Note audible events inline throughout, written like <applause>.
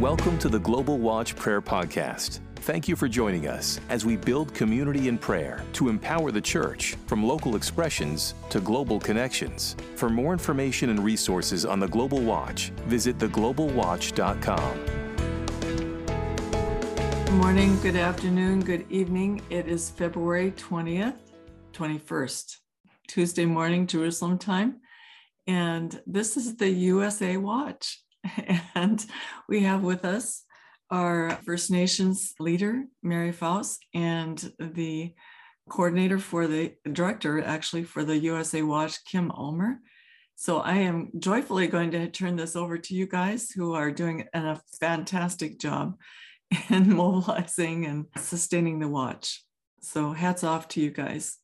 Welcome to the Global Watch Prayer Podcast. Thank you for joining us as we build community in prayer to empower the church from local expressions to global connections. For more information and resources on the Global Watch, visit theglobalwatch.com. Good morning, good afternoon, good evening. It is February 20th, 21st, Tuesday morning, Jerusalem time. And this is the USA Watch. <laughs> And we have with us our First Nations leader, Mary Faust, and the coordinator for the director, actually, for the USA Watch, Kim Ulmer. So I am joyfully going to turn this over to you guys who are doing a fantastic job <laughs> in mobilizing and sustaining the watch. So hats off to you guys.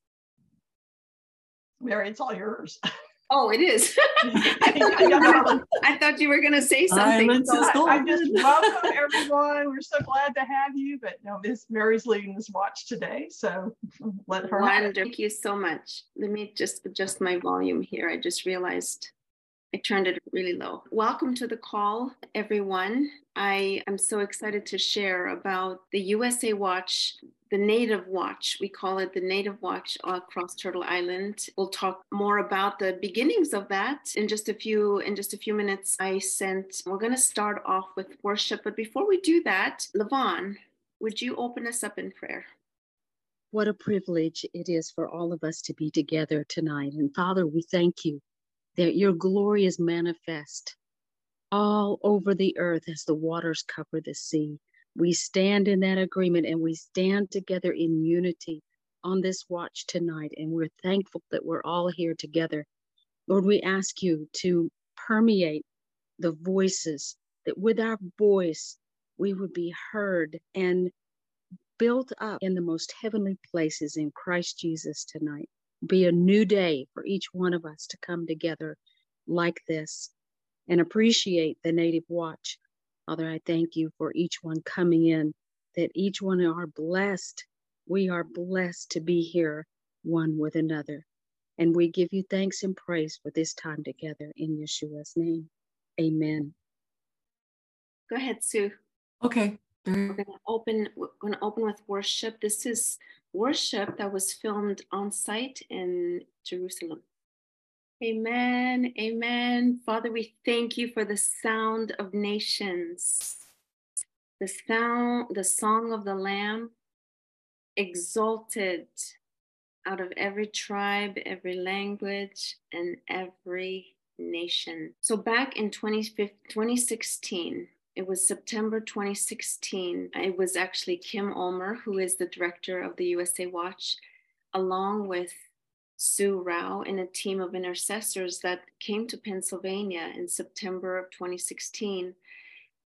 Mary, it's all yours. <laughs> Oh, it is. <laughs> <laughs> I thought you were going to say something. So I, I, just <laughs> welcome everyone. We're so glad to have you. But no, Miss Mary's leading this watch today, so let her. Wonderful. Thank you so much. Let me just adjust my volume here. I just realized I turned it really low. Welcome to the call, everyone. I am so excited to share about the USA Watch, the Native Watch. We call it the Native Watch across Turtle Island. We'll talk more about the beginnings of that in just a few in just a few minutes. I sent. We're going to start off with worship, but before we do that, Levon, would you open us up in prayer? What a privilege it is for all of us to be together tonight. And Father, we thank you that your glory is manifest all over the earth as the waters cover the sea. We stand in that agreement and we stand together in unity on this watch tonight. And we're thankful that we're all here together. Lord, we ask you to permeate the voices, that with our voice, we would be heard and built up in the most heavenly places in Christ Jesus tonight be a new day for each one of us to come together like this and appreciate the Native Watch. Father, I thank you for each one coming in, that each one are blessed. We are blessed to be here one with another. And we give you thanks and praise for this time together in Yeshua's name. Amen. Go ahead, Sue. Okay. We're going to open. We're going to open with worship. This is worship that was filmed on site in Jerusalem. Amen. Amen. Father, we thank you for the sound of nations, the sound, the song of the Lamb, exalted out of every tribe, every language, and every nation. So back in 2016, it was September 2016. It was actually Kim Ulmer, who is the director of the USA Watch, along with Sue Rao and a team of intercessors that came to Pennsylvania in September of 2016.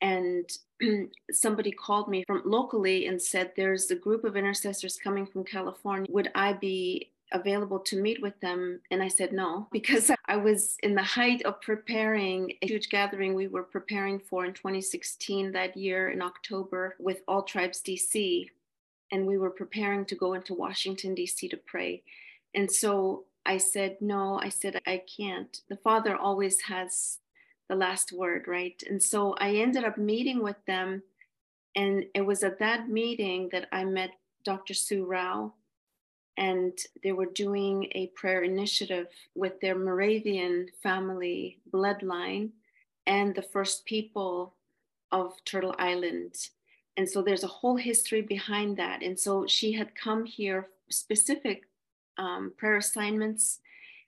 And <clears throat> somebody called me from locally and said, There's a group of intercessors coming from California. Would I be available to meet with them? And I said no, <laughs> because I was in the height of preparing a huge gathering we were preparing for in 2016 that year in October with All Tribes DC. And we were preparing to go into Washington, DC to pray. And so I said, no, I said, I can't. The Father always has the last word, right? And so I ended up meeting with them. And it was at that meeting that I met Dr. Sue Rao, and they were doing a prayer initiative with their Moravian family bloodline and the first people of Turtle Island. And so there's a whole history behind that. And so she had come here specific um, prayer assignments.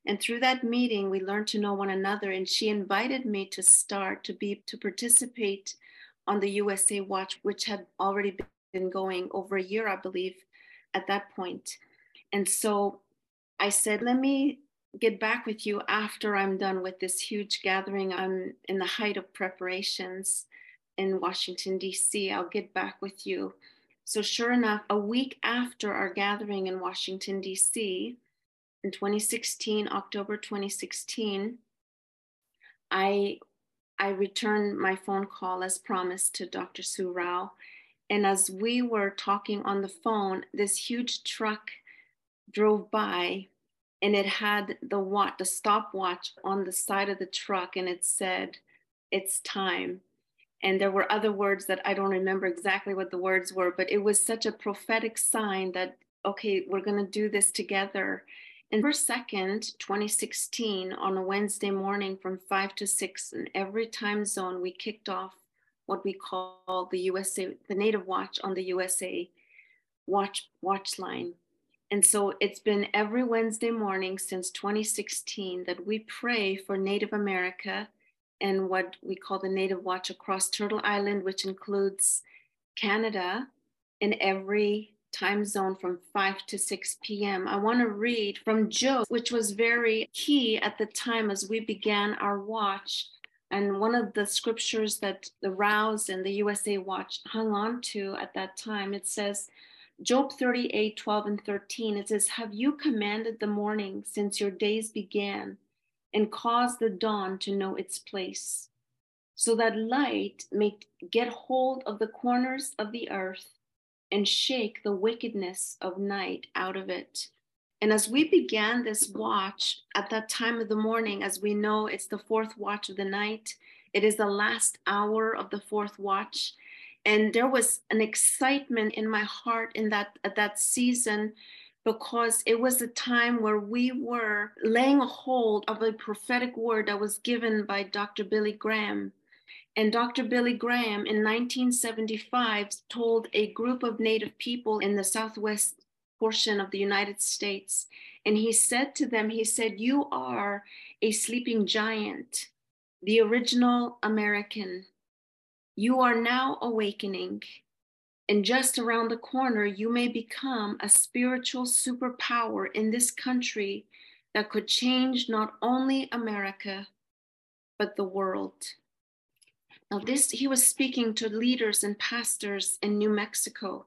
And through that meeting, we learned to know one another. And she invited me to start to be to participate on the USA Watch, which had already been going over a year, I believe, at that point. And so I said, let me get back with you after I'm done with this huge gathering. I'm in the height of preparations in Washington, D.C. I'll get back with you. So, sure enough, a week after our gathering in Washington, D.C., in 2016, October 2016, I I returned my phone call as promised to Dr. Sue Rao. And as we were talking on the phone, this huge truck drove by and it had the watch, the stopwatch on the side of the truck, and it said, "It's time." And there were other words that I don't remember exactly what the words were, but it was such a prophetic sign that, okay, we're going to do this together. And for second, 2016, on a Wednesday morning from five to six, in every time zone, we kicked off what we call the USA, the Native Watch on the USA Watch Watch line. And so it's been every Wednesday morning since 2016 that we pray for Native America and what we call the Native Watch across Turtle Island, which includes Canada in every time zone from 5 to 6 p.m. I want to read from Job, which was very key at the time as we began our watch. And one of the scriptures that the Rouse and the USA Watch hung on to at that time, it says, Job 38, 12 and 13, it says, Have you commanded the morning since your days began? And cause the dawn to know its place, so that light may get hold of the corners of the earth and shake the wickedness of night out of it. And as we began this watch at that time of the morning, as we know it's the fourth watch of the night, it is the last hour of the fourth watch. And there was an excitement in my heart in that at that season because it was a time where we were laying a hold of a prophetic word that was given by Dr. Billy Graham. And Dr. Billy Graham in 1975 told a group of Native people in the Southwest portion of the United States, and he said to them, he said, You are a sleeping giant, the original American. You are now awakening and just around the corner, you may become a spiritual superpower in this country that could change not only America, but the world. Now, this, he was speaking to leaders and pastors in New Mexico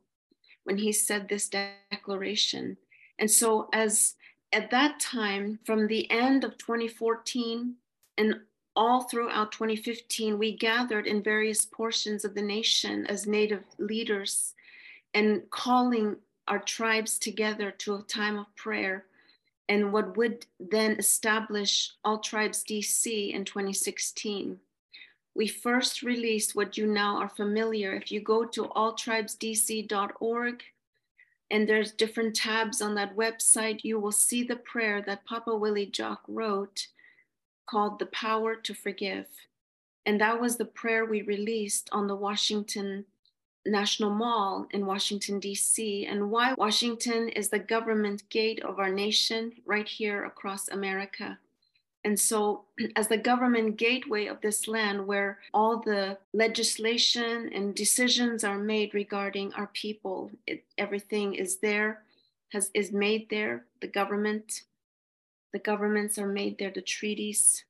when he said this declaration. And so, as at that time, from the end of 2014 and all throughout 2015, we gathered in various portions of the nation as Native leaders and calling our tribes together to a time of prayer and what would then establish All Tribes DC in 2016. We first released what you now are familiar. If you go to alltribesdc.org, and there's different tabs on that website, you will see the prayer that Papa Willie Jock wrote called The Power to Forgive. And that was the prayer we released on the Washington National Mall in Washington, D.C., and why Washington is the government gate of our nation right here across America. And so, <clears throat> as the government gateway of this land, where all the legislation and decisions are made regarding our people, it, everything is there, has is made there. The government the governments are made there, the treaties.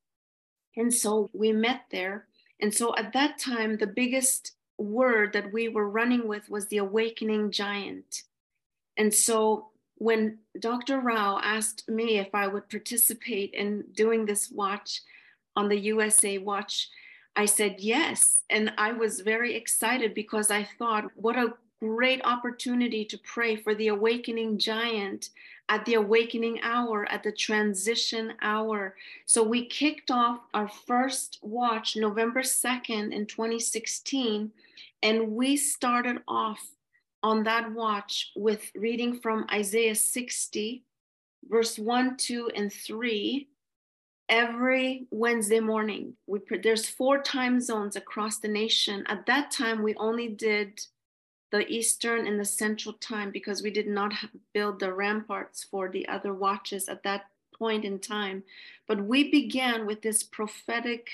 And so we met there. And so at that time, the biggest word that we were running with was the awakening giant. And so when Dr. Rao asked me if I would participate in doing this watch on the USA Watch, I said yes. And I was very excited because I thought, what a great opportunity to pray for the awakening giant at the awakening hour, at the transition hour. So we kicked off our first watch November 2nd in 2016, and we started off on that watch with reading from Isaiah 60, verse 1, 2, and 3 every Wednesday morning. We there's four time zones across the nation. At that time, we only did the Eastern and the Central time because we did not build the ramparts for the other watches at that point in time. But we began with this prophetic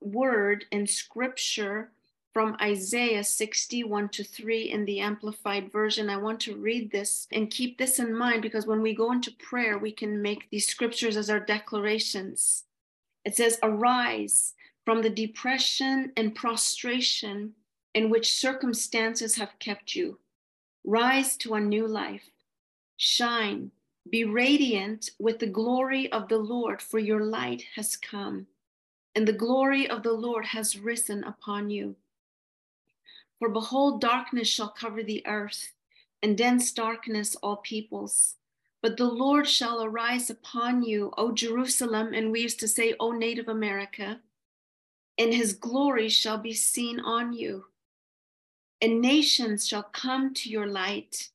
word in scripture from Isaiah 61 to 3 in the Amplified Version. I want to read this and keep this in mind because when we go into prayer, we can make these scriptures as our declarations. It says, Arise from the depression and prostration in which circumstances have kept you. Rise to a new life. Shine. Be radiant with the glory of the Lord, for your light has come, and the glory of the Lord has risen upon you. For behold, darkness shall cover the earth, and dense darkness all peoples. But the Lord shall arise upon you, O Jerusalem, and we used to say, O Native America and his glory shall be seen on you. And nations shall come to your light,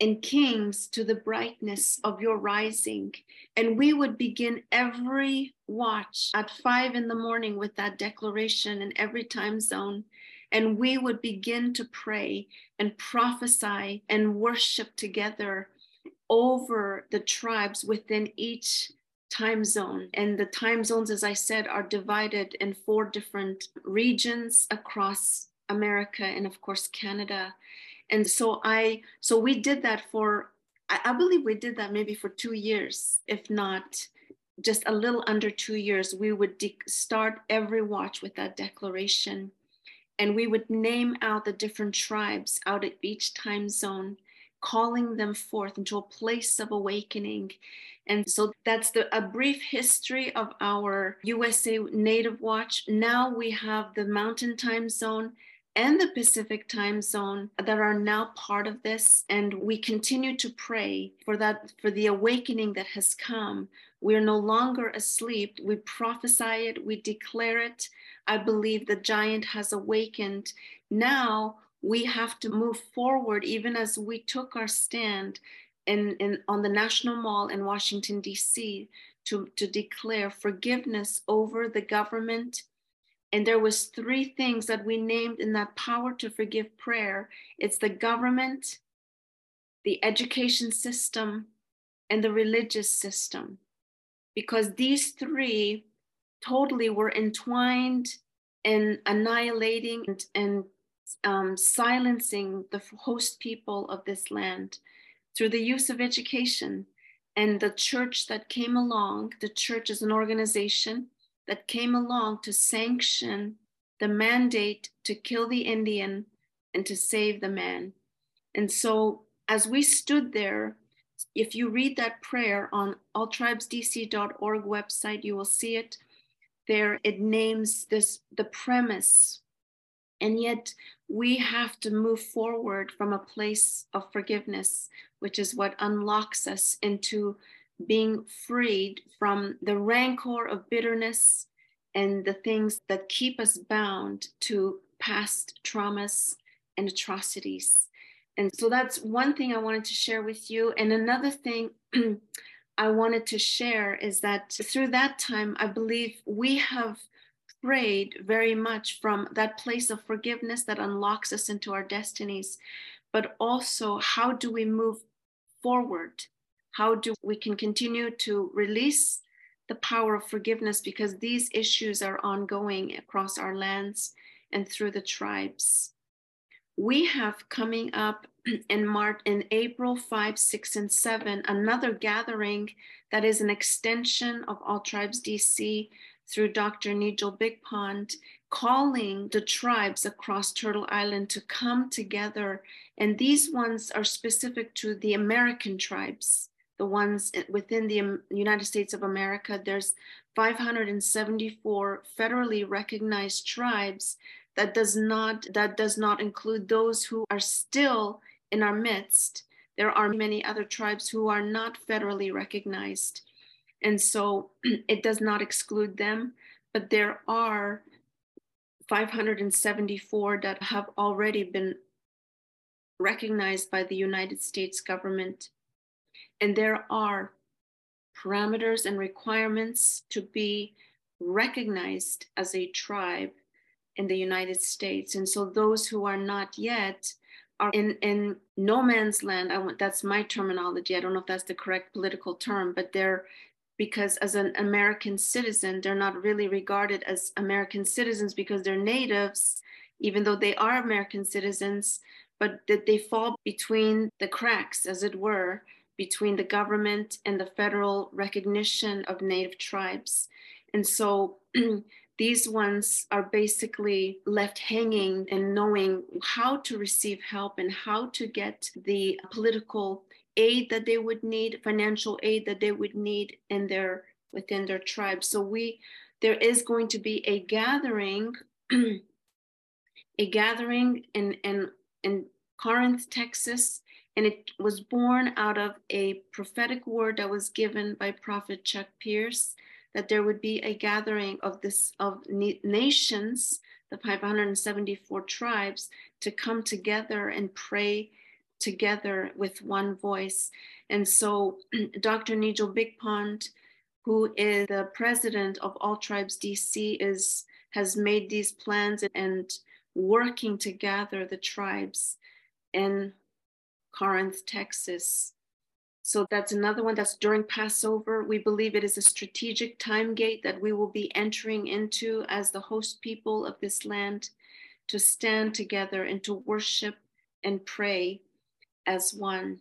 and kings to the brightness of your rising. And we would begin every watch at five in the morning with that declaration in every time zone. And we would begin to pray and prophesy and worship together over the tribes within each time zone. And the time zones, as I said, are divided in four different regions across America and, of course, Canada. And so I, so we did that for, I believe we did that maybe for two years, if not just a little under two years. We would de- start every watch with that declaration. And we would name out the different tribes out of each time zone calling them forth into a place of awakening. And so that's the, a brief history of our USA Native Watch. Now we have the Mountain Time Zone and the Pacific time zone that are now part of this. And we continue to pray for that, for the awakening that has come. We're no longer asleep. We prophesy it, we declare it. I believe the giant has awakened. Now we have to move forward, even as we took our stand in, in, on the National Mall in Washington, D.C., to, to declare forgiveness over the government. And there was three things that we named in that power to forgive prayer. It's the government, the education system, and the religious system. Because these three totally were entwined in annihilating and, and um, silencing the host people of this land through the use of education and the church that came along. The church is an organization that came along to sanction the mandate to kill the Indian and to save the man. And so, as we stood there, if you read that prayer on alltribesdc.org website, you will see it there. It names this the premise and yet, we have to move forward from a place of forgiveness, which is what unlocks us into being freed from the rancor of bitterness and the things that keep us bound to past traumas and atrocities. And so that's one thing I wanted to share with you. And another thing <clears throat> I wanted to share is that through that time, I believe we have prayed very much from that place of forgiveness that unlocks us into our destinies, but also how do we move forward? How do we can continue to release the power of forgiveness because these issues are ongoing across our lands and through the tribes. We have coming up <clears throat> in March in April 5, 6, and 7, another gathering that is an extension of All Tribes DC through Dr. Negiel Bigpond, calling the tribes across Turtle Island to come together. And these ones are specific to the American tribes, the ones within the um, United States of America. There's 574 federally recognized tribes that does not that does not include those who are still in our midst there are many other tribes who are not federally recognized and so <clears throat> it does not exclude them, but there are 574 that have already been recognized by the United States government. And there are parameters and requirements to be recognized as a tribe in the United States. And so those who are not yet are in, in no man's land. I want, that's my terminology. I don't know if that's the correct political term, but they're because as an American citizen, they're not really regarded as American citizens because they're natives, even though they are American citizens, but that they fall between the cracks, as it were, between the government and the federal recognition of native tribes. And so <clears throat> these ones are basically left hanging and knowing how to receive help and how to get the political aid that they would need, financial aid that they would need in their within their tribe. So we there is going to be a gathering, <clears throat> a gathering in in in Corinth, Texas, and it was born out of a prophetic word that was given by Prophet Chuck Pierce that there would be a gathering of this of nations, the 574 tribes, to come together and pray together with one voice. And so <clears throat> Dr. Negiel Bigpond, who is the president of All Tribes DC, is has made these plans and working to gather the tribes in Corinth, Texas. So that's another one that's during Passover. We believe it is a strategic time gate that we will be entering into as the host people of this land to stand together and to worship and pray as one.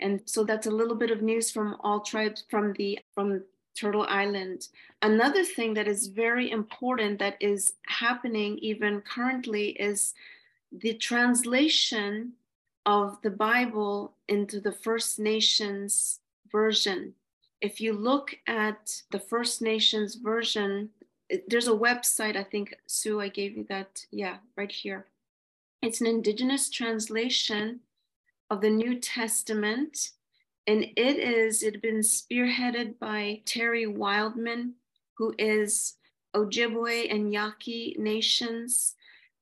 And so that's a little bit of news from all tribes from the from Turtle Island. Another thing that is very important that is happening even currently is the translation of the Bible into the First Nations version. If you look at the First Nations version, there's a website, I think, Sue, I gave you that. Yeah, right here. It's an indigenous translation of the New Testament. And it is, it had been spearheaded by Terry Wildman, who is Ojibwe and Yaqui nations.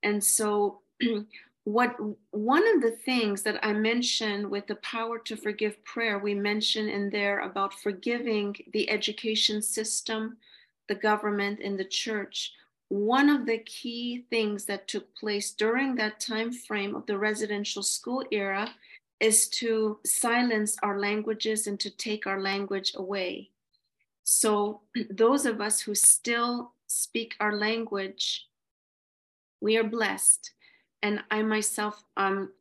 And so <clears throat> what one of the things that I mentioned with the power to forgive prayer, we mentioned in there about forgiving the education system, the government, and the church. One of the key things that took place during that time frame of the residential school era is to silence our languages and to take our language away. So, <clears throat> those of us who still speak our language, we are blessed. And I myself, um,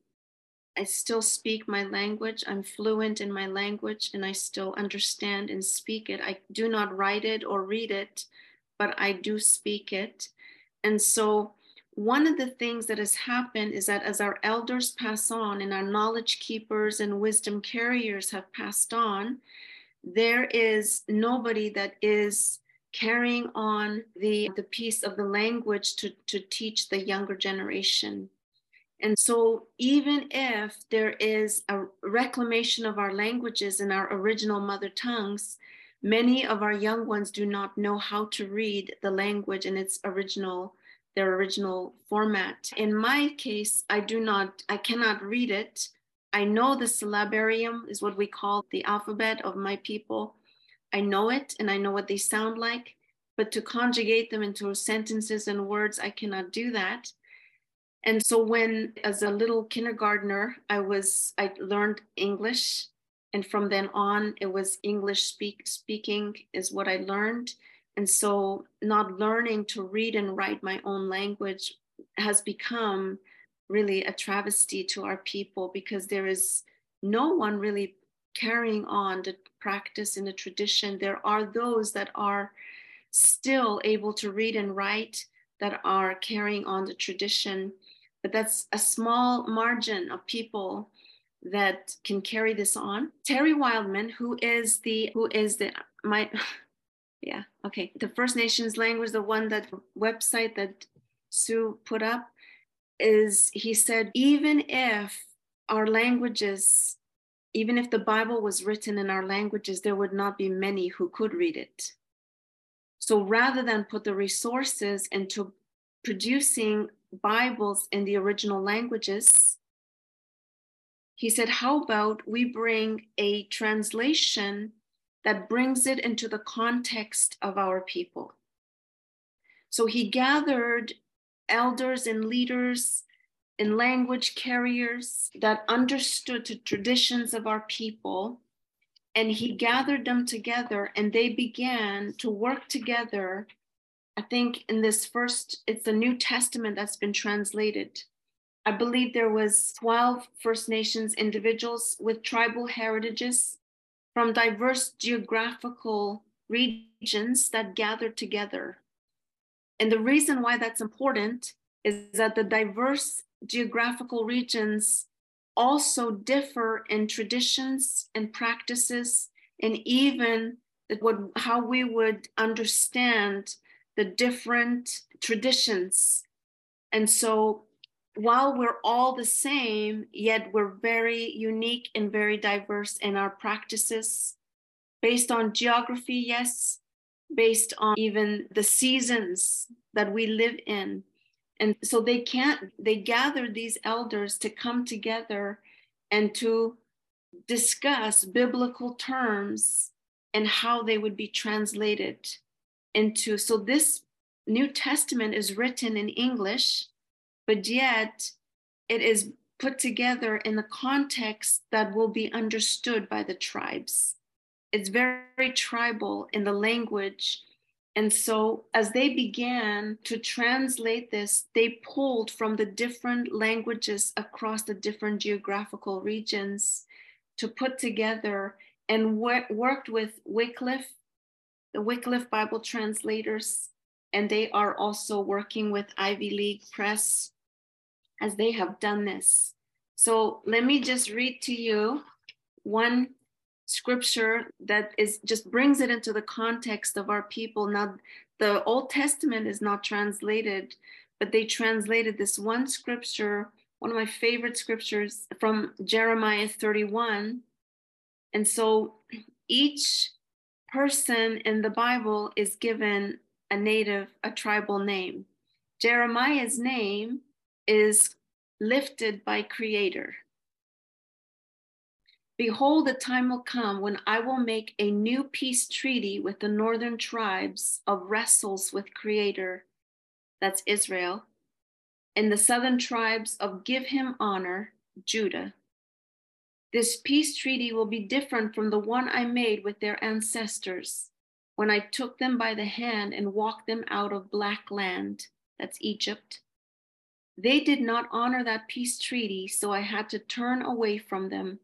I still speak my language. I'm fluent in my language and I still understand and speak it. I do not write it or read it, but I do speak it. And so one of the things that has happened is that as our elders pass on and our knowledge keepers and wisdom carriers have passed on, there is nobody that is carrying on the, the piece of the language to, to teach the younger generation. And so, even if there is a reclamation of our languages and our original mother tongues, many of our young ones do not know how to read the language in its original their original format. In my case, I do not, I cannot read it. I know the syllabarium is what we call the alphabet of my people. I know it and I know what they sound like, but to conjugate them into sentences and words, I cannot do that. And so when as a little kindergartner, I was I learned English. And from then on it was English speak speaking is what I learned. And so, not learning to read and write my own language has become really a travesty to our people because there is no one really carrying on the practice and the tradition. There are those that are still able to read and write that are carrying on the tradition, but that's a small margin of people that can carry this on. Terry Wildman, who is the who is the my <laughs> yeah okay the first nations language the one that website that sue put up is he said even if our languages even if the bible was written in our languages there would not be many who could read it so rather than put the resources into producing bibles in the original languages he said how about we bring a translation that brings it into the context of our people. So he gathered elders and leaders and language carriers that understood the traditions of our people. And he gathered them together and they began to work together. I think in this first, it's the New Testament that's been translated. I believe there was 12 First Nations individuals with tribal heritages from diverse geographical regions that gathered together. And the reason why that's important is that the diverse geographical regions also differ in traditions and practices and even what, how we would understand the different traditions. And so while we're all the same, yet we're very unique and very diverse in our practices based on geography, yes, based on even the seasons that we live in. And so they can't, they gather these elders to come together and to discuss biblical terms and how they would be translated into. So this New Testament is written in English, but yet it is put together in the context that will be understood by the tribes. It's very, very tribal in the language. And so, as they began to translate this, they pulled from the different languages across the different geographical regions to put together and wor- worked with Wycliffe, the Wycliffe Bible translators, and they are also working with Ivy League Press as they have done this. So let me just read to you one scripture that is just brings it into the context of our people. Now, the Old Testament is not translated, but they translated this one scripture, one of my favorite scriptures from Jeremiah 31. And so each person in the Bible is given a native, a tribal name. Jeremiah's name is lifted by Creator. Behold, the time will come when I will make a new peace treaty with the northern tribes of wrestles with Creator, that's Israel, and the southern tribes of give him honor, Judah. This peace treaty will be different from the one I made with their ancestors when I took them by the hand and walked them out of black land, that's Egypt. They did not honor that peace treaty, so I had to turn away from them.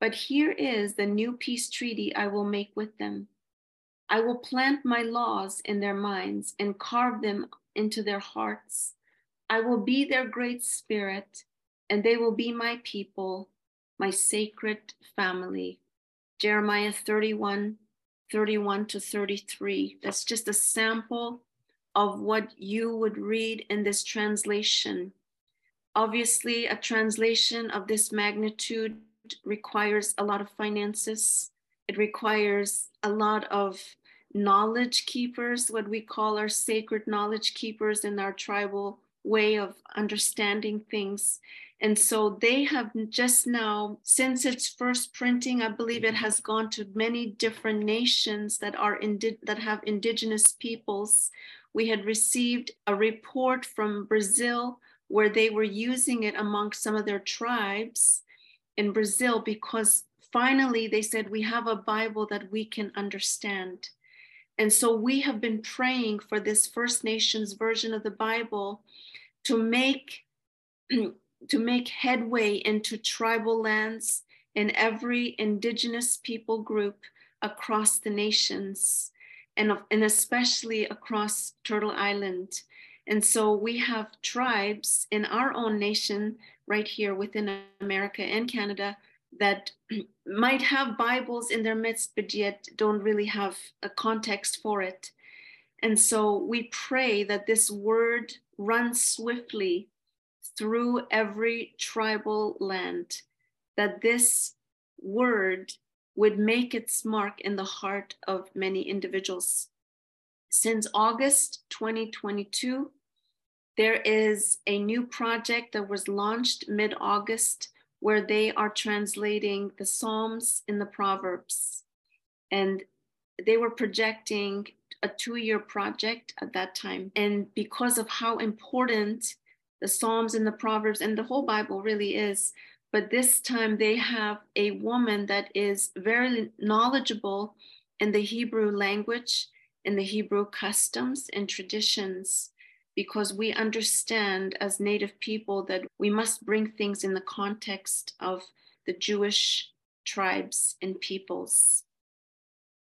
But here is the new peace treaty I will make with them. I will plant my laws in their minds and carve them into their hearts. I will be their great spirit, and they will be my people, my sacred family. Jeremiah 31 31 to 33. That's just a sample of what you would read in this translation. Obviously, a translation of this magnitude requires a lot of finances. It requires a lot of knowledge keepers, what we call our sacred knowledge keepers in our tribal way of understanding things. And so they have just now, since its first printing, I believe it has gone to many different nations that are indi- that have indigenous peoples. We had received a report from Brazil where they were using it among some of their tribes in Brazil because finally they said, We have a Bible that we can understand. And so we have been praying for this First Nations version of the Bible to make to make headway into tribal lands in every indigenous people group across the nations and, and especially across Turtle Island. And so we have tribes in our own nation, right here within America and Canada, that <clears throat> might have Bibles in their midst, but yet don't really have a context for it. And so we pray that this word runs swiftly through every tribal land, that this word would make its mark in the heart of many individuals. Since August 2022, there is a new project that was launched mid August where they are translating the Psalms in the Proverbs. And they were projecting a two year project at that time. And because of how important the Psalms and the Proverbs and the whole Bible really is. But this time they have a woman that is very knowledgeable in the Hebrew language, in the Hebrew customs and traditions, because we understand as Native people that we must bring things in the context of the Jewish tribes and peoples.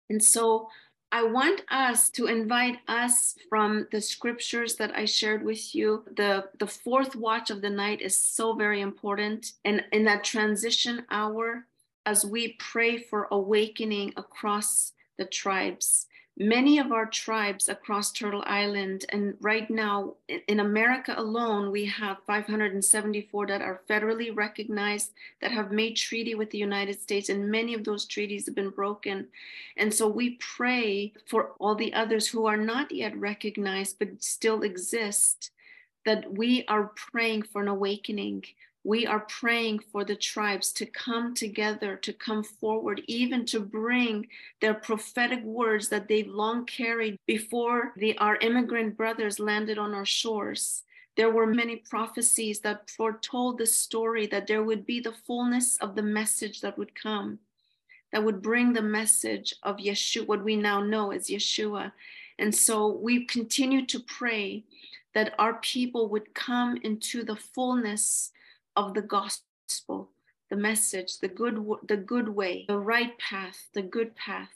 And so I want us to invite us from the scriptures that I shared with you. The, the fourth watch of the night is so very important. And in that transition hour, as we pray for awakening across the tribes, many of our tribes across Turtle Island, and right now in America alone, we have 574 that are federally recognized that have made treaty with the United States, and many of those treaties have been broken. And so we pray for all the others who are not yet recognized but still exist, that we are praying for an awakening we are praying for the tribes to come together, to come forward, even to bring their prophetic words that they've long carried before the, our immigrant brothers landed on our shores. There were many prophecies that foretold the story that there would be the fullness of the message that would come, that would bring the message of Yeshua, what we now know as Yeshua. And so we continue to pray that our people would come into the fullness of the gospel, the message, the good, the good way, the right path, the good path.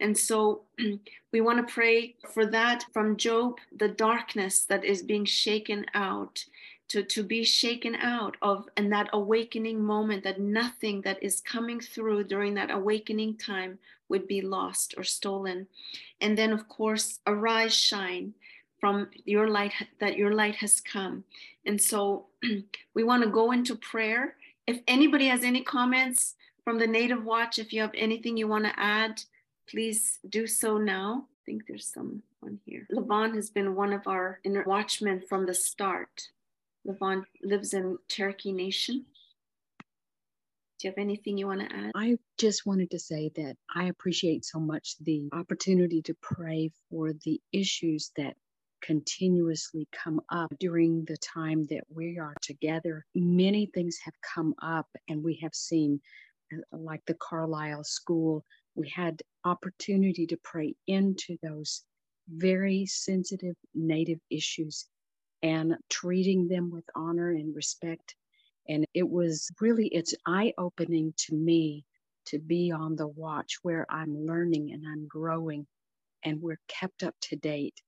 And so <clears throat> we want to pray for that from Job, the darkness that is being shaken out, to, to be shaken out of, and that awakening moment, that nothing that is coming through during that awakening time would be lost or stolen. And then, of course, arise, shine from your light, that your light has come. And so <clears throat> we want to go into prayer. If anybody has any comments from the Native Watch, if you have anything you want to add, please do so now. I think there's someone here. Levon has been one of our inner watchmen from the start. Levon lives in Cherokee Nation. Do you have anything you want to add? I just wanted to say that I appreciate so much the opportunity to pray for the issues that continuously come up during the time that we are together. Many things have come up, and we have seen, uh, like the Carlisle School, we had opportunity to pray into those very sensitive Native issues and treating them with honor and respect. And it was really, it's eye opening to me to be on the watch where I'm learning and I'm growing and we're kept up to date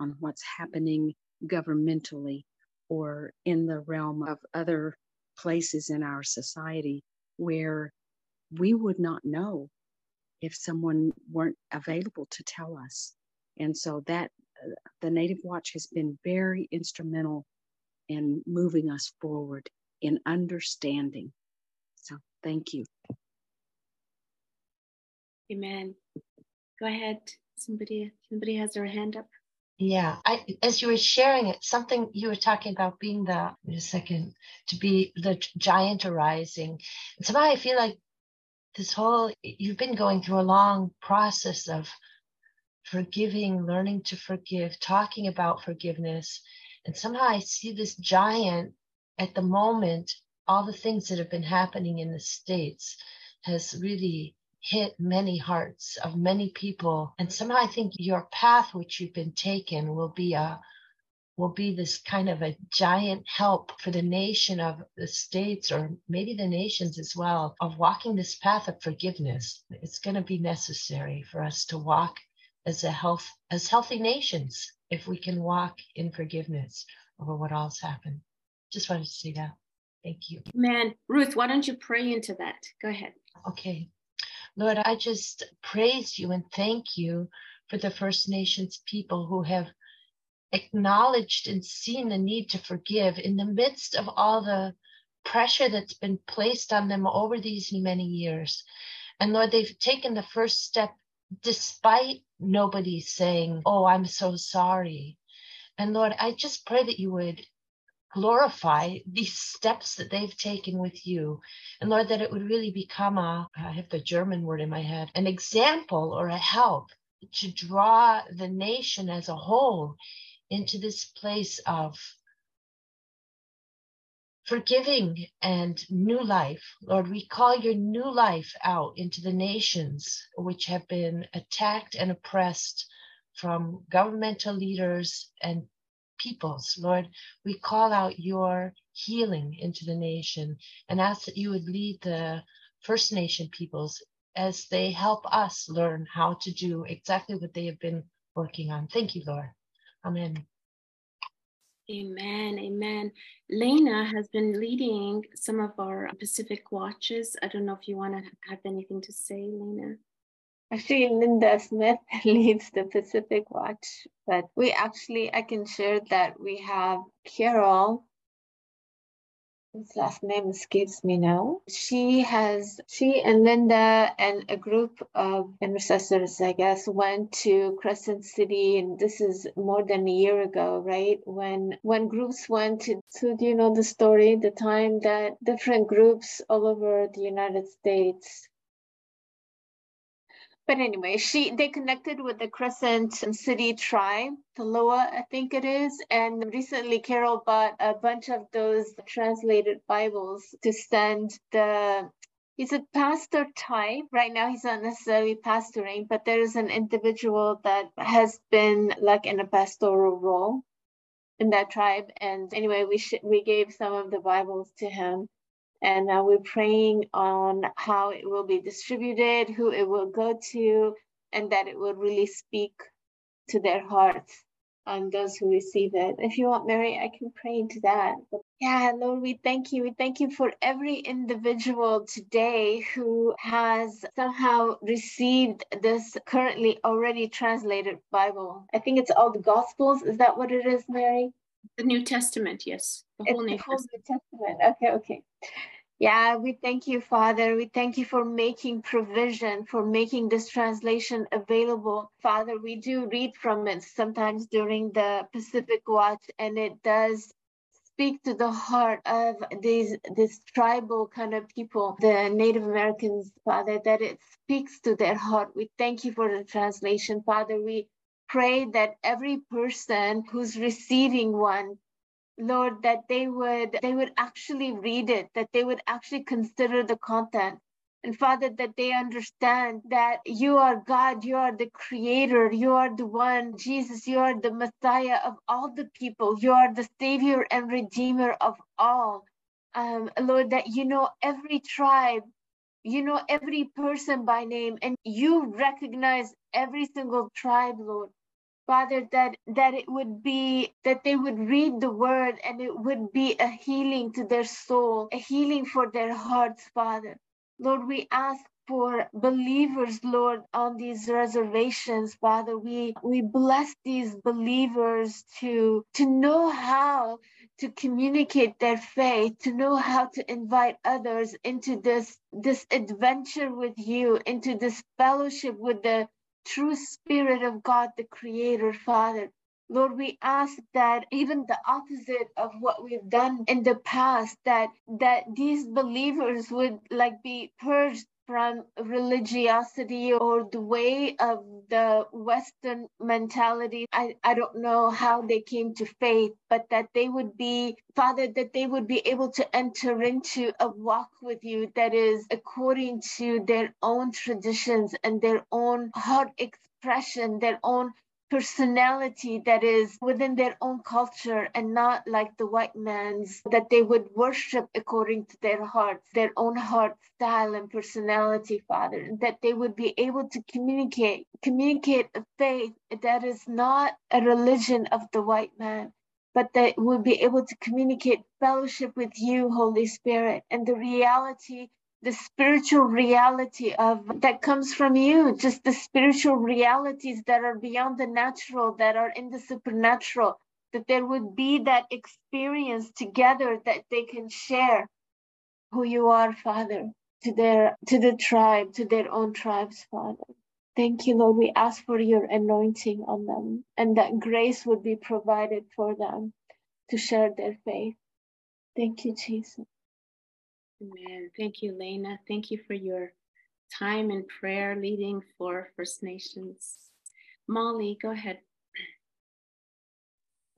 on what's happening governmentally or in the realm of other places in our society where we would not know if someone weren't available to tell us. And so that uh, the Native Watch has been very instrumental in moving us forward in understanding. So thank you. Amen. Go ahead. Somebody somebody has their hand up. Yeah, I as you were sharing it, something you were talking about being the wait a second to be the giant arising. And somehow I feel like this whole you've been going through a long process of forgiving, learning to forgive, talking about forgiveness, and somehow I see this giant at the moment. All the things that have been happening in the states has really hit many hearts of many people. And somehow I think your path, which you've been taken, will be a will be this kind of a giant help for the nation of the states or maybe the nations as well of walking this path of forgiveness. It's going to be necessary for us to walk as a health as healthy nations if we can walk in forgiveness over what all's happened. Just wanted to say that. Thank you. Man ruth why don't you pray into that? Go ahead. Okay Lord, I just praise you and thank you for the First Nations people who have acknowledged and seen the need to forgive in the midst of all the pressure that's been placed on them over these many years. And Lord, they've taken the first step despite nobody saying, Oh, I'm so sorry. And Lord, I just pray that you would glorify these steps that they've taken with you. And Lord, that it would really become a, I have the German word in my head, an example or a help to draw the nation as a whole into this place of forgiving and new life. Lord, we call your new life out into the nations which have been attacked and oppressed from governmental leaders and peoples. Lord, we call out your healing into the nation and ask that you would lead the First Nation peoples as they help us learn how to do exactly what they have been working on. Thank you, Lord. Amen. Amen. Amen. Lena has been leading some of our Pacific watches. I don't know if you want to have anything to say, Lena. Actually, Linda Smith <laughs> leads the Pacific Watch, but we actually, I can share that we have Carol his last name escapes me now. She has, she and Linda and a group of intercessors, I guess, went to Crescent City, and this is more than a year ago, right? When when groups went to, so do you know the story? The time that different groups all over the United States but anyway, she they connected with the Crescent City tribe, Tolowa, I think it is. And recently Carol bought a bunch of those translated Bibles to send the he's a pastor type. Right now he's not necessarily pastoring, but there is an individual that has been like in a pastoral role in that tribe. And anyway, we sh- we gave some of the Bibles to him and uh, we're praying on how it will be distributed, who it will go to, and that it will really speak to their hearts on those who receive it. If you want, Mary, I can pray into that. But yeah, Lord, we thank you. We thank you for every individual today who has somehow received this currently already translated Bible. I think it's all the Gospels. Is that what it is, Mary? The New Testament, yes. The whole, New, the whole Testament. New Testament. Okay, okay. Yeah, we thank you, Father. We thank you for making provision, for making this translation available. Father, we do read from it sometimes during the Pacific Watch, and it does speak to the heart of these this tribal kind of people, the Native Americans, Father, that it speaks to their heart. We thank you for the translation, Father. We pray that every person who's receiving one Lord, that they would they would actually read it, that they would actually consider the content. And Father, that they understand that you are God, you are the creator, you are the one, Jesus, you are the Messiah of all the people, you are the Savior and Redeemer of all. Um, Lord, that you know every tribe, you know every person by name, and you recognize every single tribe, Lord. Father, that, that it would be, that they would read the word and it would be a healing to their soul, a healing for their hearts, Father. Lord, we ask for believers, Lord, on these reservations, Father. We we bless these believers to to know how to communicate their faith, to know how to invite others into this this adventure with you, into this fellowship with the true spirit of God, the creator, Father. Lord, we ask that even the opposite of what we've done in the past, that that these believers would like be purged from religiosity or the way of the Western mentality. I, I don't know how they came to faith, but that they would be, Father, that they would be able to enter into a walk with you that is according to their own traditions and their own heart expression, their own personality that is within their own culture and not like the white man's, that they would worship according to their hearts, their own heart style and personality, Father, that they would be able to communicate, communicate a faith that is not a religion of the white man, but that would be able to communicate fellowship with you, Holy Spirit, and the reality the spiritual reality of that comes from you just the spiritual realities that are beyond the natural that are in the supernatural that there would be that experience together that they can share who you are father to their to the tribe to their own tribes father. Thank you lord. We ask for your anointing on them and that grace would be provided for them to share their faith. Thank you jesus Amen. Thank you, Lena. Thank you for your time and prayer leading for First Nations. Molly, go ahead.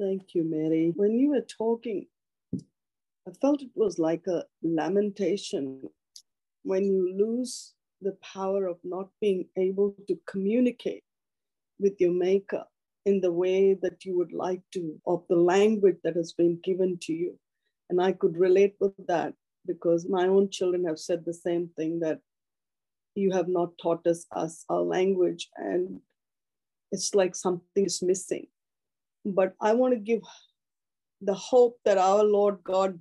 Thank you, Mary. When you were talking, I felt it was like a lamentation when you lose the power of not being able to communicate with your maker in the way that you would like to, of the language that has been given to you. And I could relate with that because my own children have said the same thing that you have not taught us, us our language and it's like something is missing. But I want to give the hope that our Lord God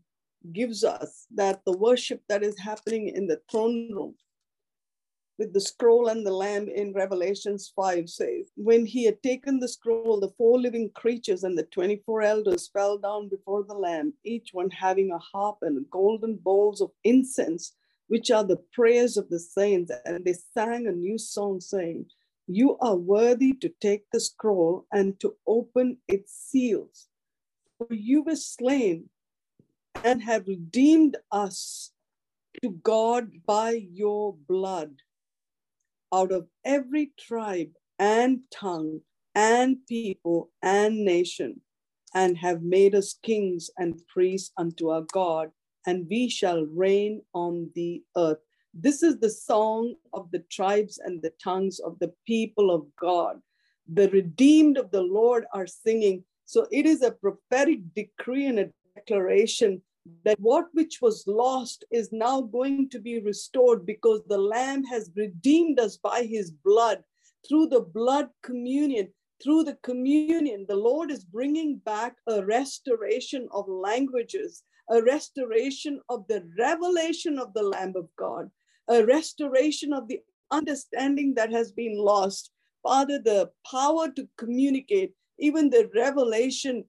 gives us that the worship that is happening in the throne room with the scroll and the lamb in Revelations 5 says, When he had taken the scroll, the four living creatures and the 24 elders fell down before the lamb, each one having a harp and golden bowls of incense, which are the prayers of the saints. And they sang a new song, saying, You are worthy to take the scroll and to open its seals. For you were slain and have redeemed us to God by your blood out of every tribe and tongue and people and nation, and have made us kings and priests unto our God, and we shall reign on the earth. This is the song of the tribes and the tongues of the people of God. The redeemed of the Lord are singing. So it is a prophetic decree and a declaration that what which was lost is now going to be restored because the Lamb has redeemed us by his blood through the blood communion. Through the communion, the Lord is bringing back a restoration of languages, a restoration of the revelation of the Lamb of God, a restoration of the understanding that has been lost. Father, the power to communicate, even the revelation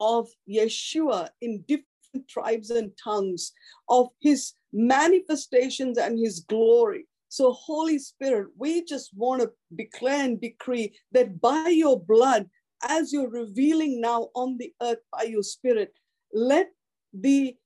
of Yeshua in different tribes and tongues of his manifestations and his glory. So, Holy Spirit, we just want to declare and decree that by your blood, as you're revealing now on the earth by your spirit, let the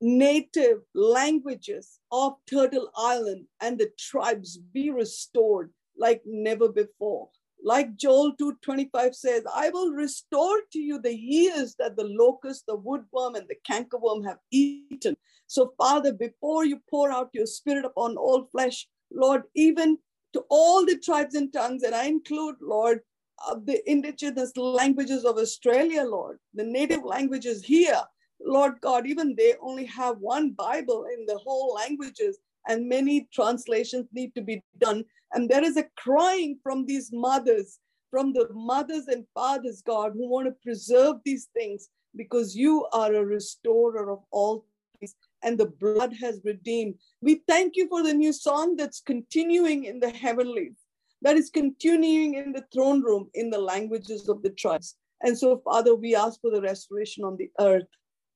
native languages of Turtle Island and the tribes be restored like never before like Joel 2:25 says, I will restore to you the years that the locust, the woodworm, and the cankerworm have eaten. So, Father, before you pour out your spirit upon all flesh, Lord, even to all the tribes and tongues, and I include, Lord, uh, the indigenous languages of Australia, Lord, the native languages here, Lord God, even they only have one Bible in the whole languages, and many translations need to be done. And there is a crying from these mothers, from the mothers and fathers, God, who want to preserve these things because you are a restorer of all things and the blood has redeemed. We thank you for the new song that's continuing in the heavenlies, that is continuing in the throne room in the languages of the tribes. And so, Father, we ask for the restoration on the earth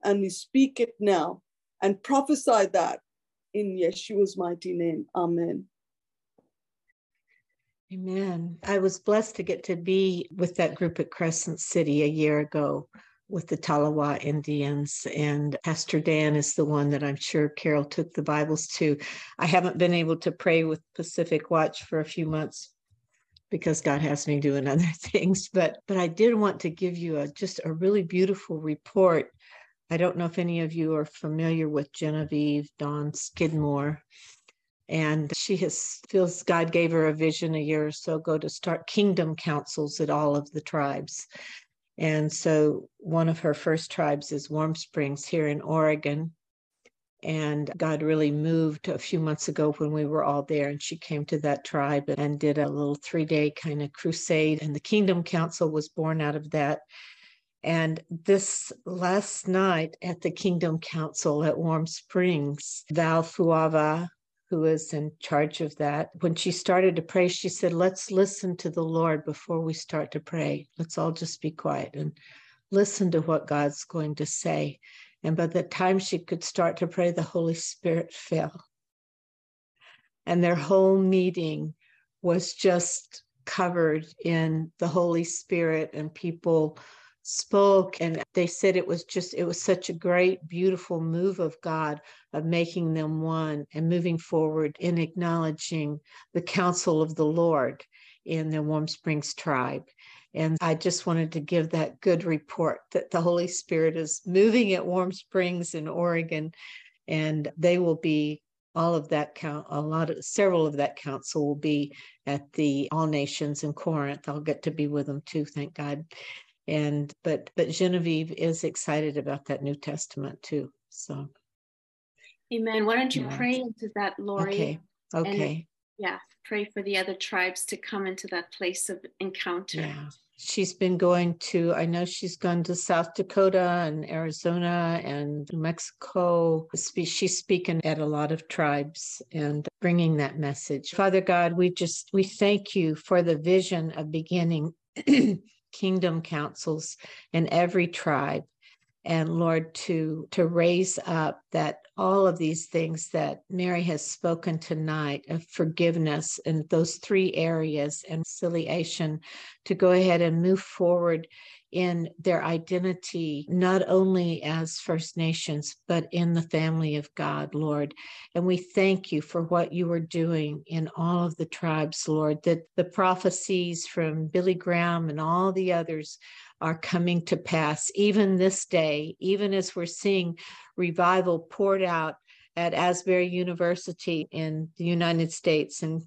and we speak it now and prophesy that in Yeshua's mighty name. Amen. Amen. I was blessed to get to be with that group at Crescent City a year ago with the Tolowa Indians. And Pastor Dan is the one that I'm sure Carol took the Bibles to. I haven't been able to pray with Pacific Watch for a few months because God has me doing <laughs> other things. But but I did want to give you a just a really beautiful report I don't know if any of you are familiar with Genevieve Dawn Skidmore. And she has feels God gave her a vision a year or so ago to start kingdom councils at all of the tribes. And so one of her first tribes is Warm Springs here in Oregon. And God really moved a few months ago when we were all there, and she came to that tribe and did a little three day kind of crusade. And the Kingdom Council was born out of that. And this last night at the Kingdom Council at Warm Springs, Val Fuava, who is in charge of that, when she started to pray, she said, Let's listen to the Lord before we start to pray. Let's all just be quiet and listen to what God's going to say. And by the time she could start to pray, the Holy Spirit fell. And their whole meeting was just covered in the Holy Spirit and people spoke and they said it was just it was such a great beautiful move of god of making them one and moving forward in acknowledging the counsel of the lord in the warm springs tribe. And i just wanted to give that good report that the holy spirit is moving at warm springs in oregon and they will be all of that count a lot of several of that council will be at the all nations in corinth. I'll get to be with them too thank god and but but genevieve is excited about that new testament too so amen why don't you yeah. pray into that lori okay okay and, yeah pray for the other tribes to come into that place of encounter yeah she's been going to, I know she's gone to South Dakota and Arizona and New Mexico. She's speaking at a lot of tribes and bringing that message. Father God, we just, we thank you for the vision of beginning <clears throat> kingdom councils in every tribe. And lord to to raise up that all of these things that mary has spoken tonight of forgiveness in those three areas and conciliation to go ahead and move forward in their identity, not only as First Nations, but in the family of God, Lord. And we thank you for what you are doing in all of the tribes, Lord, that the prophecies from Billy Graham and all the others are coming to pass, even this day, even as we're seeing revival poured out at Asbury University in the United States and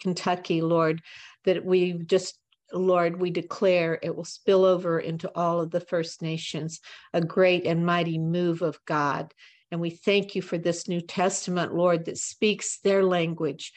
Kentucky, Lord, that we just Lord, we declare it will spill over into all of the First Nations, a great and mighty move of God. And we thank you for this New Testament, Lord, that speaks their language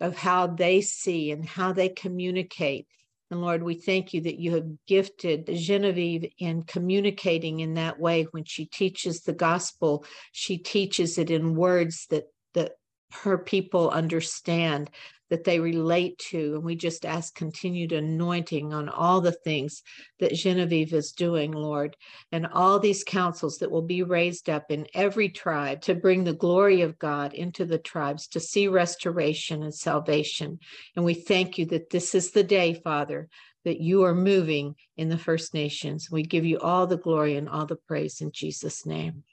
of how they see and how they communicate. And Lord, we thank you that you have gifted Genevieve in communicating in that way. When she teaches the gospel, she teaches it in words that, that her people understand that they relate to. And we just ask continued anointing on all the things that Genevieve is doing, Lord, and all these councils that will be raised up in every tribe to bring the glory of God into the tribes, to see restoration and salvation. And we thank you that this is the day, Father, that you are moving in the First Nations. We give you all the glory and all the praise in Jesus' name.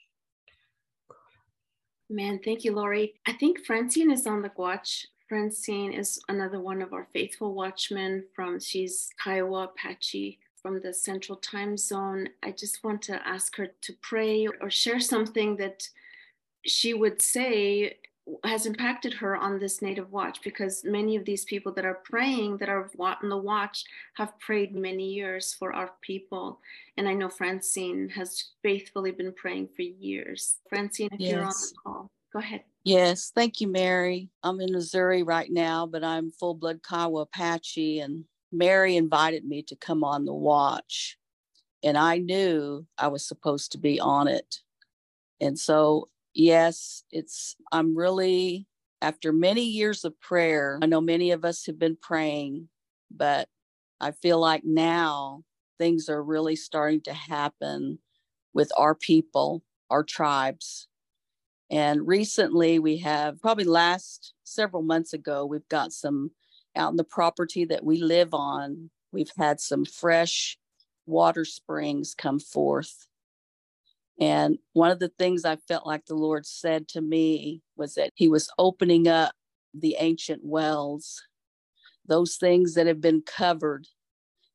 Man, thank you, Lori. I think Francine is on the watch Francine is another one of our faithful watchmen from, she's Kiowa Apache from the Central Time Zone. I just want to ask her to pray or share something that she would say has impacted her on this native watch because many of these people that are praying that are on the watch have prayed many years for our people and i know francine has faithfully been praying for years francine if yes. you're on the call go ahead Yes, thank you, Mary. I'm in Missouri right now, but I'm full blood Kiowa Apache, and Mary invited me to come on the watch. And I knew I was supposed to be on it. And so, yes, it's, I'm really, after many years of prayer, I know many of us have been praying, but I feel like now things are really starting to happen with our people, our tribes, and recently, we have probably last several months ago, we've got some out in the property that we live on. We've had some fresh water springs come forth. And one of the things I felt like the Lord said to me was that He was opening up the ancient wells, those things that have been covered.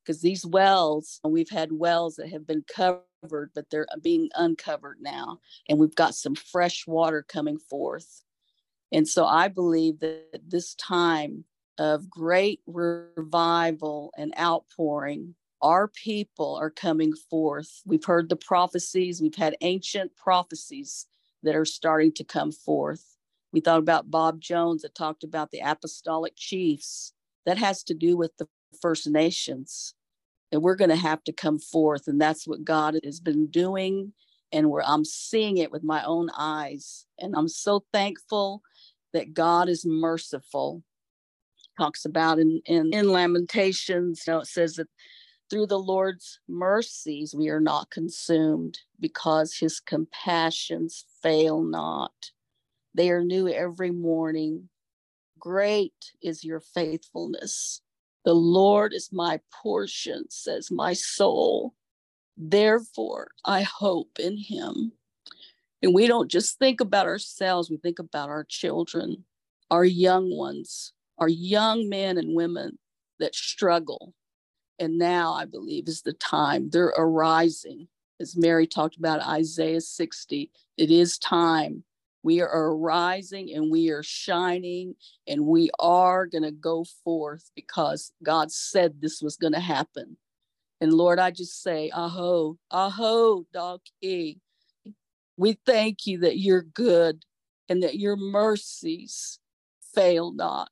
Because these wells, we've had wells that have been covered covered, but they're uh, being uncovered now. And we've got some fresh water coming forth. And so I believe that this time of great revival and outpouring, our people are coming forth. We've heard the prophecies, we've had ancient prophecies that are starting to come forth. We thought about Bob Jones that talked about the apostolic chiefs. That has to do with the First Nations and we're going to have to come forth and that's what god has been doing. And where i'm seeing it with my own eyes and i'm so thankful that god is merciful. Talks about in in, in lamentations you know it says that through the lord's mercies we are not consumed because his compassions fail not. They are new every morning. Great is your faithfulness the Lord is my portion, says my soul. Therefore, I hope in him. And we don't just think about ourselves, we think about our children, our young ones, our young men and women that struggle. And now I believe is the time they're arising. As Mary talked about Isaiah 60, it is time we are arising and we are shining and we are going to go forth because God said this was going to happen. And Lord, I just say, aho, aho, dog e. We thank you that you're good and that your mercies fail not,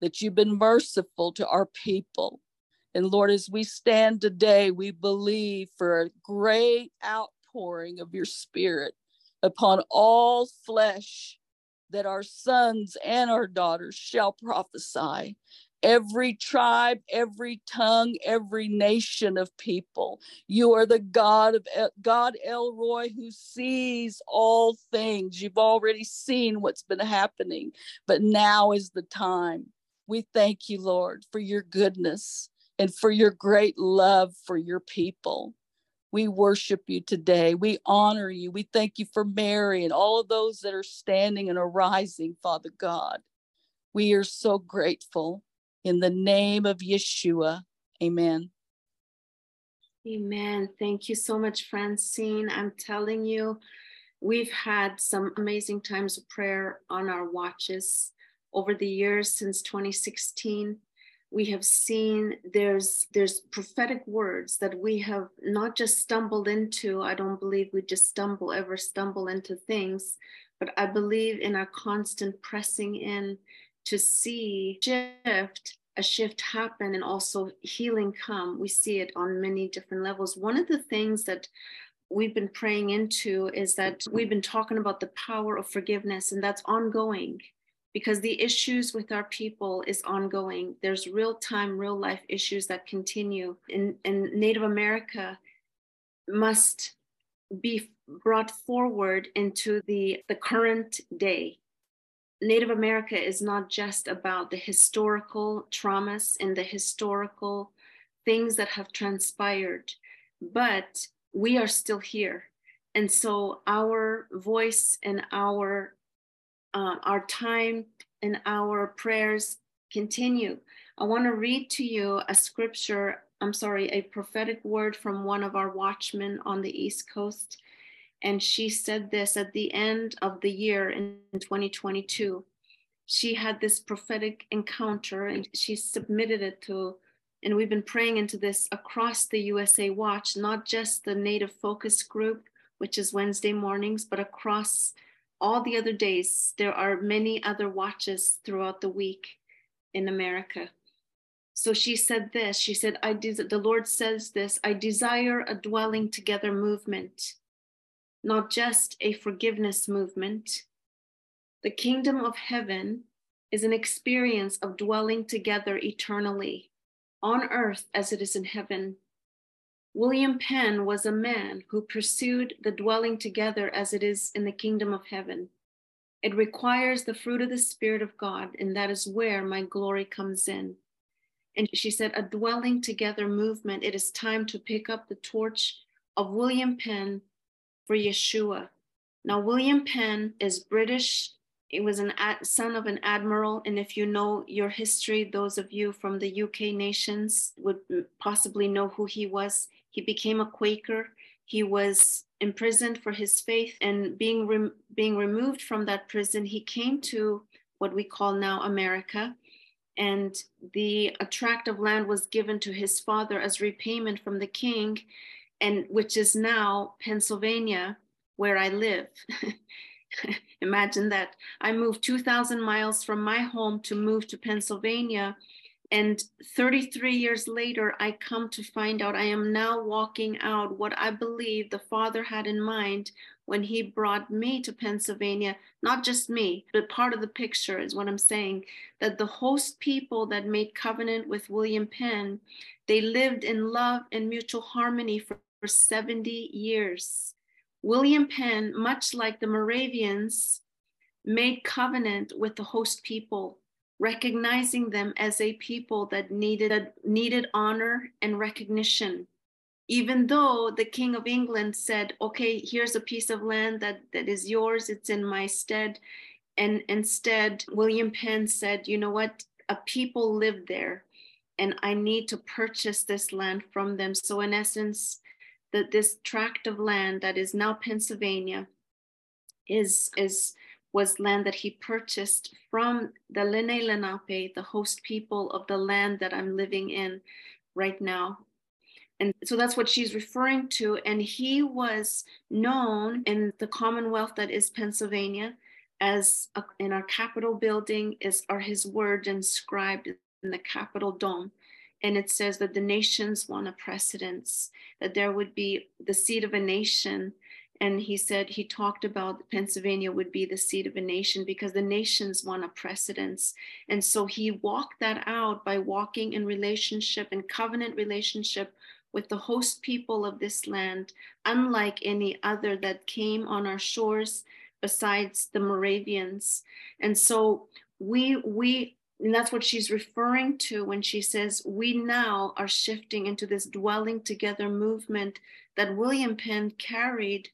that you've been merciful to our people. And Lord, as we stand today, we believe for a great outpouring of your spirit upon all flesh, that our sons and our daughters shall prophesy. Every tribe, every tongue, every nation of people. You are the God of God El Roi who sees all things. You've already seen what's been happening, but now is the time. We thank you, Lord, for your goodness and for your great love for your people. We worship you today. We honor you. We thank you for Mary and all of those that are standing and arising, Father God. We are so grateful. In the name of Yeshua, amen. Amen. Thank you so much, Francine. I'm telling you, we've had some amazing times of prayer on our watches over the years since 2016 we have seen there's there's prophetic words that we have not just stumbled into i don't believe we just stumble ever stumble into things but i believe in our constant pressing in to see shift a shift happen and also healing come. We see it on many different levels. One of the things that we've been praying into is that we've been talking about the power of forgiveness and that's ongoing because the issues with our people is ongoing. There's real time, real life issues that continue. And, and Native America must be brought forward into the, the current day. Native America is not just about the historical traumas and the historical things that have transpired, but we are still here. And so our voice and our uh, our time and our prayers continue. I want to read to you a scripture, I'm sorry, a prophetic word from one of our watchmen on the East Coast. And she said this at the end of the year in 2022. She had this prophetic encounter and she submitted it to, and we've been praying into this across the USA Watch, not just the Native Focus Group, which is Wednesday mornings, but across all the other days, there are many other watches throughout the week in America. So she said this she said, I des- The Lord says this I desire a dwelling together movement, not just a forgiveness movement. The kingdom of heaven is an experience of dwelling together eternally on earth as it is in heaven. William Penn was a man who pursued the dwelling together as it is in the kingdom of heaven. It requires the fruit of the Spirit of God, and that is where my glory comes in. And she said, a dwelling together movement. It is time to pick up the torch of William Penn for Yeshua. Now, William Penn is British. He was an ad, son of an admiral. And if you know your history, those of you from the UK nations would mm, possibly know who he was. He became a Quaker. He was imprisoned for his faith, and being re- being removed from that prison, he came to what we call now America. And the tract of land was given to his father as repayment from the king, and which is now Pennsylvania, where I live. <laughs> Imagine that. I moved 2,000 miles from my home to move to Pennsylvania and 33 years later, I come to find out I am now walking out what I believe the Father had in mind when He brought me to Pennsylvania. Not just me, but part of the picture is what I'm saying that the host people that made covenant with William Penn, they lived in love and mutual harmony for, for 70 years. William Penn, much like the Moravians, made covenant with the host people recognizing them as a people that needed needed honor and recognition. Even though the king of england said okay here's a piece of land that that is yours it's in my stead and instead william penn said you know what? A people live there and i need to purchase this land from them. So in essence that this tract of land that is now pennsylvania is is was land that he purchased from the Lenni Lenape, the host people of the land that I'm living in right now. And so that's what she's referring to. And he was known in the Commonwealth that is Pennsylvania as a, in our Capitol building is are his words inscribed in the Capitol dome. and it says that the nations want a precedence, that there would be the seat of a nation. And he said he talked about Pennsylvania would be the seat of a nation because the nations want a precedence. And so he walked that out by walking in relationship and covenant relationship with the host people of this land, unlike any other that came on our shores besides the Moravians. And so we we and that's what she's referring to when she says, We now are shifting into this dwelling together movement that William Penn carried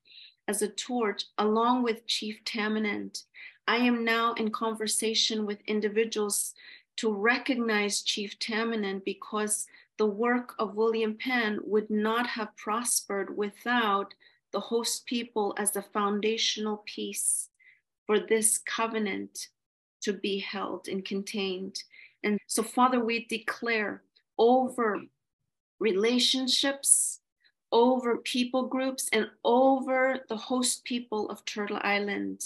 as a torch along with Chief Tamanend. I am now in conversation with individuals to recognize Chief Tamanend because the work of William Penn would not have prospered without the host people as the foundational piece for this covenant to be held and contained. And so, Father, we declare over relationships, over people groups, and over the host people of Turtle Island.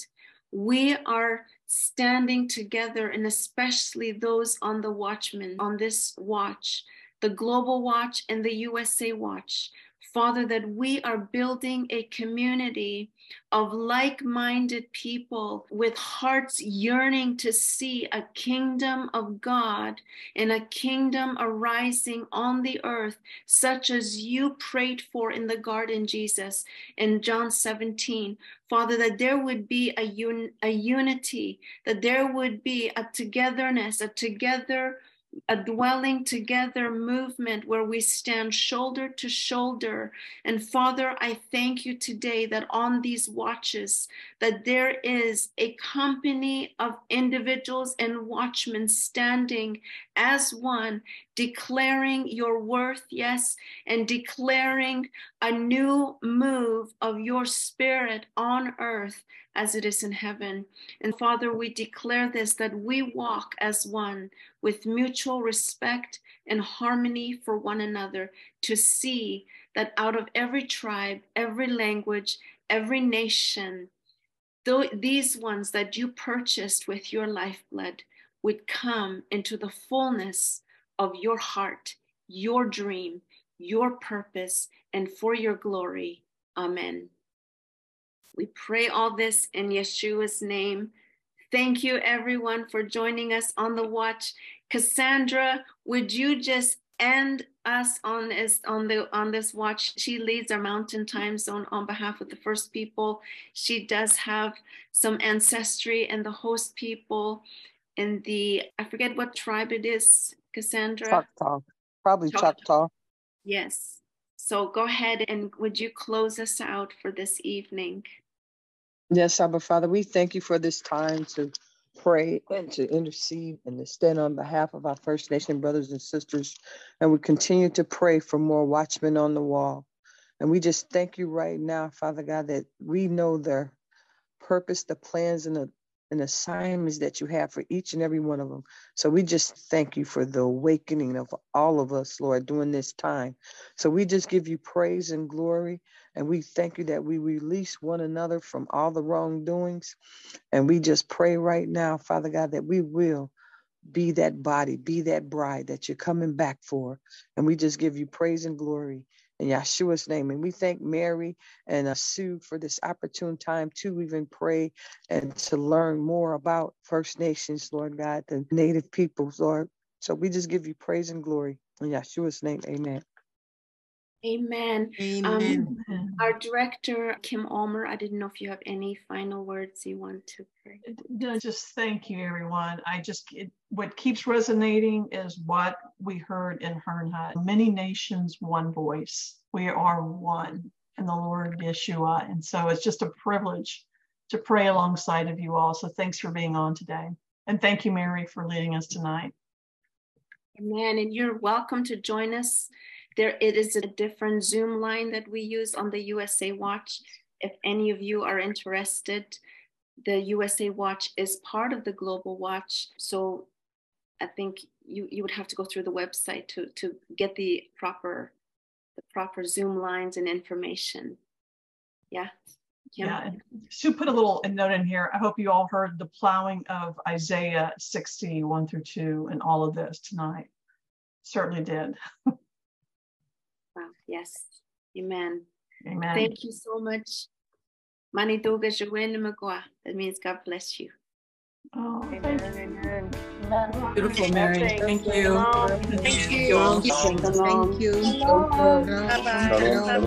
We are standing together, and especially those on the watchman, on this watch, the global watch and the USA watch. Father, that we are building a community of like minded people with hearts yearning to see a kingdom of God and a kingdom arising on the earth, such as you prayed for in the garden, Jesus, in John 17. Father, that there would be a, un- a unity, that there would be a togetherness, a together a dwelling together movement where we stand shoulder to shoulder. And Father, I thank you today that on these watches, that there is a company of individuals and watchmen standing as one, declaring your worth, yes, and declaring a new move of your spirit on earth as it is in heaven. And Father, we declare this that we walk as one with mutual respect and harmony for one another to see that out of every tribe, every language, every nation, though these ones that you purchased with your lifeblood would come into the fullness of your heart, your dream, your purpose, and for your glory. Amen. We pray all this in Yeshua's name. Thank you, everyone, for joining us on the watch. Cassandra, would you just end us on this on the on this watch? She leads our Mountain Time Zone on behalf of the First People. She does have some ancestry and the host people in the I forget what tribe it is, Cassandra. Choctaw, probably Choctaw. Choctaw. Yes. So go ahead and would you close us out for this evening? Yes, Abba Father, we thank you for this time to pray and to intercede and to stand on behalf of our First Nation brothers and sisters. And we continue to pray for more watchmen on the wall. And we just thank you right now, Father God, that we know their purpose, the plans, and the and assignments that you have for each and every one of them. So we just thank you for the awakening of all of us, Lord, during this time. So we just give you praise and glory. And we thank you that we release one another from all the wrongdoings. And we just pray right now, Father God, that we will be that body, be that bride that you're coming back for. And we just give you praise and glory in Yeshua's name. And we thank Mary and uh, Sue for this opportune time to even pray and to learn more about First Nations, Lord God, the native peoples, Lord. So we just give you praise and glory in Yeshua's name. Amen. Amen. Amen. Um, our director, Kim Ulmer, I didn't know if you have any final words you want to pray. No, just thank you, everyone. I just, it, what keeps resonating is what we heard in Herrnhut. Many nations, one voice. We are one in the Lord Yeshua. And so it's just a privilege to pray alongside of you all. So thanks for being on today. And thank you, Mary, for leading us tonight. Amen. And you're welcome to join us there it is a different Zoom line that we use on the USA Watch. If any of you are interested, the USA Watch is part of the Global Watch. So I think you, you would have to go through the website to, to get the proper the proper Zoom lines and information. Yeah. Kim. Yeah. Sue put a little note in here. I hope you all heard the plowing of Isaiah 60, 1 through 2, and all of this tonight. certainly did. <laughs> wow. Yes. Amen. Amen. Thank you so much. Manitoga Magua. That means God bless you. Oh, Amen. Amen. Beautiful, Mary. Thank you. Thank you. Thank you. Thank you. Thank you. Bye-bye.